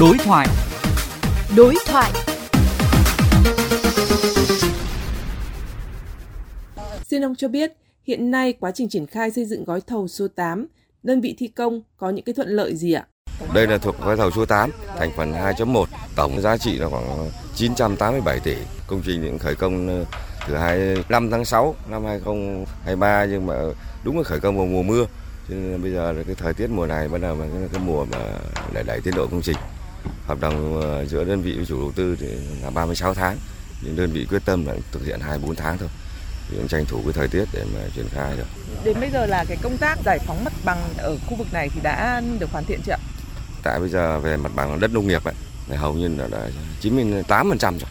Đối thoại. Đối thoại. Xin ông cho biết, hiện nay quá trình triển khai xây dựng gói thầu số 8, đơn vị thi công có những cái thuận lợi gì ạ? Đây là thuộc gói thầu số 8, thành phần 2.1, tổng giá trị là khoảng 987 tỷ. Công trình những khởi công ờ, từ 25 tháng 6 năm 2023 nhưng mà đúng là khởi công vào mùa mưa. Cho nên bây giờ là cái thời tiết mùa này bắt đầu là cái, cái mùa mà để đẩy tiến độ công trình. Hợp đồng ờ, giữa đơn vị với chủ đầu tư thì là 36 tháng. Nhưng đơn vị quyết tâm là thực hiện 24 tháng thôi thì cũng tranh thủ cái thời tiết để mà triển khai được. Đến bây giờ là cái công tác giải phóng mặt bằng ở khu vực này thì đã được hoàn thiện chưa ạ? Tại bây giờ về mặt bằng đất nông nghiệp ấy, thì hầu như là đã 98% rồi.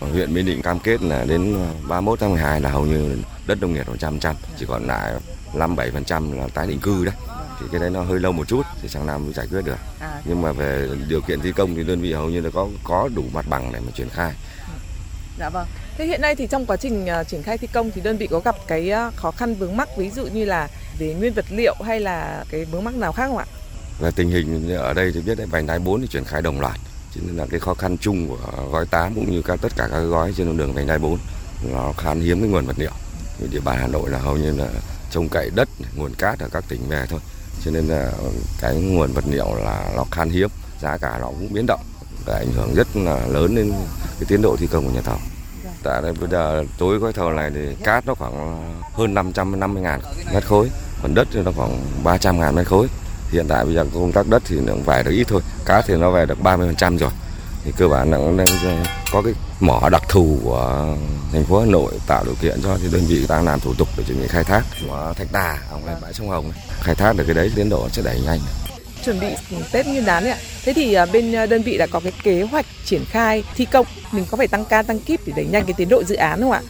Còn huyện Bình Định cam kết là đến 31 tháng 12 là hầu như đất nông nghiệp 100%, chỉ còn lại 57% là tái định cư đấy. Thì cái đấy nó hơi lâu một chút thì sang năm mới giải quyết được. À, Nhưng mà về điều kiện thi công thì đơn vị hầu như là có có đủ mặt bằng để mà triển khai. dạ vâng. Thế hiện nay thì trong quá trình à, triển khai thi công thì đơn vị có gặp cái à, khó khăn vướng mắc ví dụ như là về nguyên vật liệu hay là cái vướng mắc nào khác không ạ? Về tình hình ở đây thì biết đấy vành đai 4 thì triển khai đồng loạt. Cho nên là cái khó khăn chung của gói 8 cũng như các tất cả các gói trên đường vành đai 4 nó khan hiếm cái nguồn vật liệu. Địa bàn Hà Nội là hầu như là trông cậy đất, nguồn cát ở các tỉnh về thôi. Cho nên là cái nguồn vật liệu là nó khan hiếm, giá cả nó cũng biến động. Và ảnh hưởng rất là lớn đến cái tiến độ thi công của nhà thầu. Tại đây bây giờ tối gói thầu này thì cát nó khoảng hơn 550 ngàn mét khối, còn đất thì nó khoảng 300 ngàn mét khối. Hiện tại bây giờ công tác đất thì nó cũng về được ít thôi cá thì nó về được 30% rồi thì cơ bản là cũng đang có cái mỏ đặc thù của thành phố Hà Nội tạo điều kiện cho thì đơn vị đang làm thủ tục để chuẩn bị khai thác của Thạch Đà ở ngoài bãi sông Hồng này. khai thác được cái đấy tiến độ sẽ đẩy nhanh Chuẩn bị Tết Nguyên đán ạ. Thế thì à, bên à, đơn vị đã có cái kế hoạch triển khai thi công, mình có phải tăng ca tăng kíp để đẩy nhanh cái tiến độ dự án không ạ?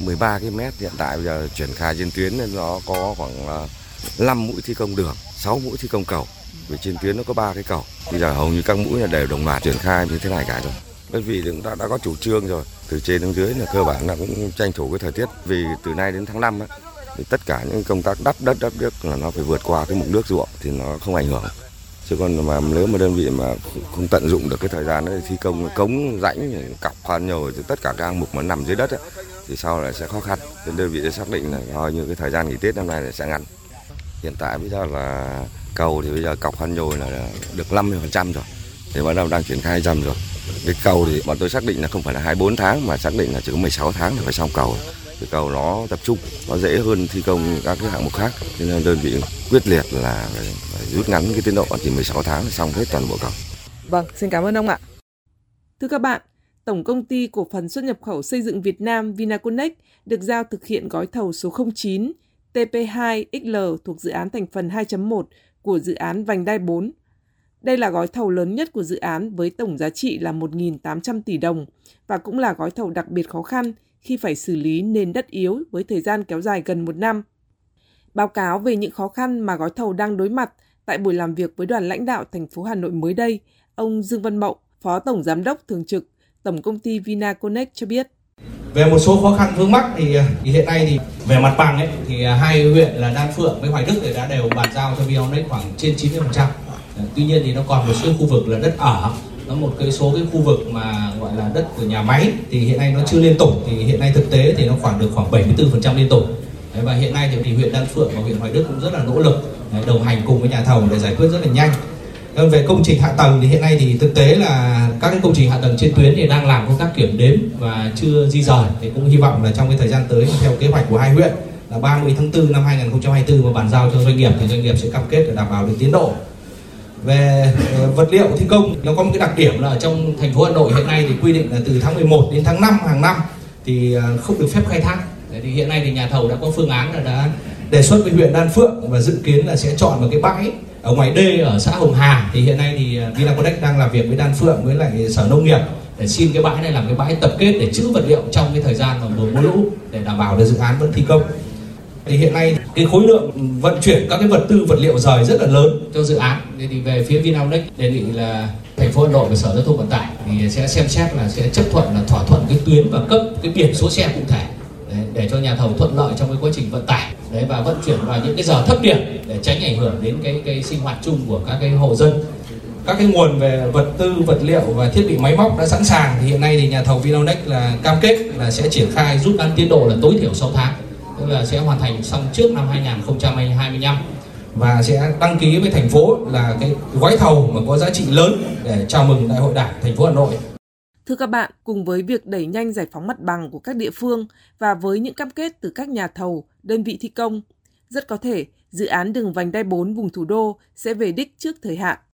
13 cái mét hiện tại bây giờ triển khai trên tuyến nên nó có khoảng ờ, 5 mũi thi công đường 6 mũi thi công cầu vì trên tuyến nó có ba cái cầu. Bây giờ hầu như các mũi là đều đồng loạt triển khai như thế này cả rồi. Đơn vị cũng đã, đã có chủ trương rồi. Từ trên đến dưới là cơ bản là cũng tranh thủ cái thời tiết. Vì từ nay đến tháng 5 ấy, thì tất cả những công tác đắp đất đắp nước là nó phải vượt qua cái mực nước ruộng thì nó không ảnh hưởng. Chứ còn mà nếu mà đơn vị mà không- tận dụng được cái thời gian đấy thi công cống rãnh cọc khoan nhồi thì tất cả các hạng mục mà nằm dưới đất ấy, thì sau này sẽ khó khăn. Nên đơn vị sẽ xác định là coi như cái thời gian nghỉ tết năm nay là sẽ ngắn. Hiện tại bây giờ là cầu thì bây giờ cọc khoan nhồi là được 50% rồi. Thì bắt đầu đang triển khai dầm rồi. Cái cầu thì bọn tôi xác định là không phải là 24 tháng mà xác định là chỉ có 16 tháng là phải xong cầu. Cái cầu nó tập trung nó dễ hơn thi công các cái hạng mục khác. Cho nên đơn vị quyết liệt là phải, phải rút ngắn cái tiến độ chỉ 16 tháng là xong hết toàn bộ cầu. Vâng, xin cảm ơn ông ạ. Thưa các bạn, Tổng công ty cổ phần xuất nhập khẩu xây dựng Việt Nam Vinaconex được giao thực hiện gói thầu số 09 TP2XL thuộc dự án thành phần 2.1 của dự án Vành đai 4. Đây là gói thầu lớn nhất của dự án với tổng giá trị là 1.800 tỷ đồng và cũng là gói thầu đặc biệt khó khăn khi phải xử lý nền đất yếu với thời gian kéo dài gần một năm. Báo cáo về những khó khăn mà gói thầu đang đối mặt tại buổi làm việc với đoàn lãnh đạo thành phố Hà Nội mới đây, ông Dương Văn Mậu, Phó Tổng Giám đốc Thường trực Tổng công ty Vinaconex cho biết. Về một số khó khăn vướng mắc thì, à, thì hiện nay thì về mặt bằng ấy thì à, hai huyện là Đan Phượng với Hoài Đức thì đã đều bàn giao cho Vionex khoảng trên 90%. Tuy nhiên thì nó còn một số khu vực là đất ở nó một cái số cái khu vực mà gọi là đất của nhà máy thì hiện nay nó chưa liên tục thì hiện nay thực tế thì nó khoảng được khoảng 74% liên tục Đấy, và hiện nay thì, thì huyện Đan Phượng và huyện Hoài Đức cũng rất là nỗ lực đồng hành cùng với nhà thầu để giải quyết rất là nhanh còn về công trình hạ tầng thì hiện nay thì thực tế là các cái công trình hạ tầng trên tuyến thì đang làm công tác kiểm đếm và chưa di rời. Thì cũng hy vọng là trong cái thời gian tới, theo kế hoạch của hai huyện, là 30 tháng 4 năm 2024 mà bàn giao cho doanh nghiệp thì doanh nghiệp sẽ cam kết để đảm bảo được tiến độ. Về ờ, vật liệu thi công, nó có một cái đặc điểm là ở trong thành phố Hà Nội hiện nay thì quy định là từ tháng 11 đến tháng 5 hàng năm thì ờ, không được phép khai thác. Thì hiện nay thì nhà thầu đã có phương án là đã đề xuất với huyện Đan Phượng và dự kiến là sẽ chọn một cái bãi ở ngoài đê ở xã Hồng Hà thì hiện nay thì ờ, Vinaconex đang làm việc với Đan Phượng với lại Sở Nông nghiệp để xin cái bãi này làm cái bãi tập kết để trữ vật liệu trong cái thời gian mà mùa mưa lũ để đảm bảo được dự án vẫn thi công. Thì hiện nay cái khối lượng vận chuyển các cái vật tư vật liệu rời rất là lớn cho dự án. Nên thì về phía Vinaconex đề nghị là thành phố Hà Nội và Sở Giao thông Vận tải thì sẽ xem xét là sẽ chấp thuận là thỏa thuận cái tuyến và cấp cái biển số xe cụ thể để cho nhà thầu thuận lợi trong cái quá trình vận tải đấy và vận chuyển vào những cái giờ thấp điểm để tránh ảnh hưởng đến cái cái sinh hoạt chung của các cái hộ dân các cái nguồn về vật tư, vật liệu và thiết bị máy móc đã sẵn sàng thì hiện nay thì nhà thầu Vinonex là cam kết là sẽ triển khai rút ngắn tiến độ là tối thiểu 6 tháng, tức là sẽ hoàn thành xong trước năm 2025 và sẽ đăng ký với thành phố là cái gói thầu mà có giá trị lớn để chào mừng Đại hội Đảng thành phố Hà Nội. Thưa các bạn, cùng với việc đẩy nhanh giải phóng mặt bằng của các địa phương và với những cam kết từ các nhà thầu, đơn vị thi công, rất có thể dự án đường vành đai 4 vùng thủ đô sẽ về đích trước thời hạn.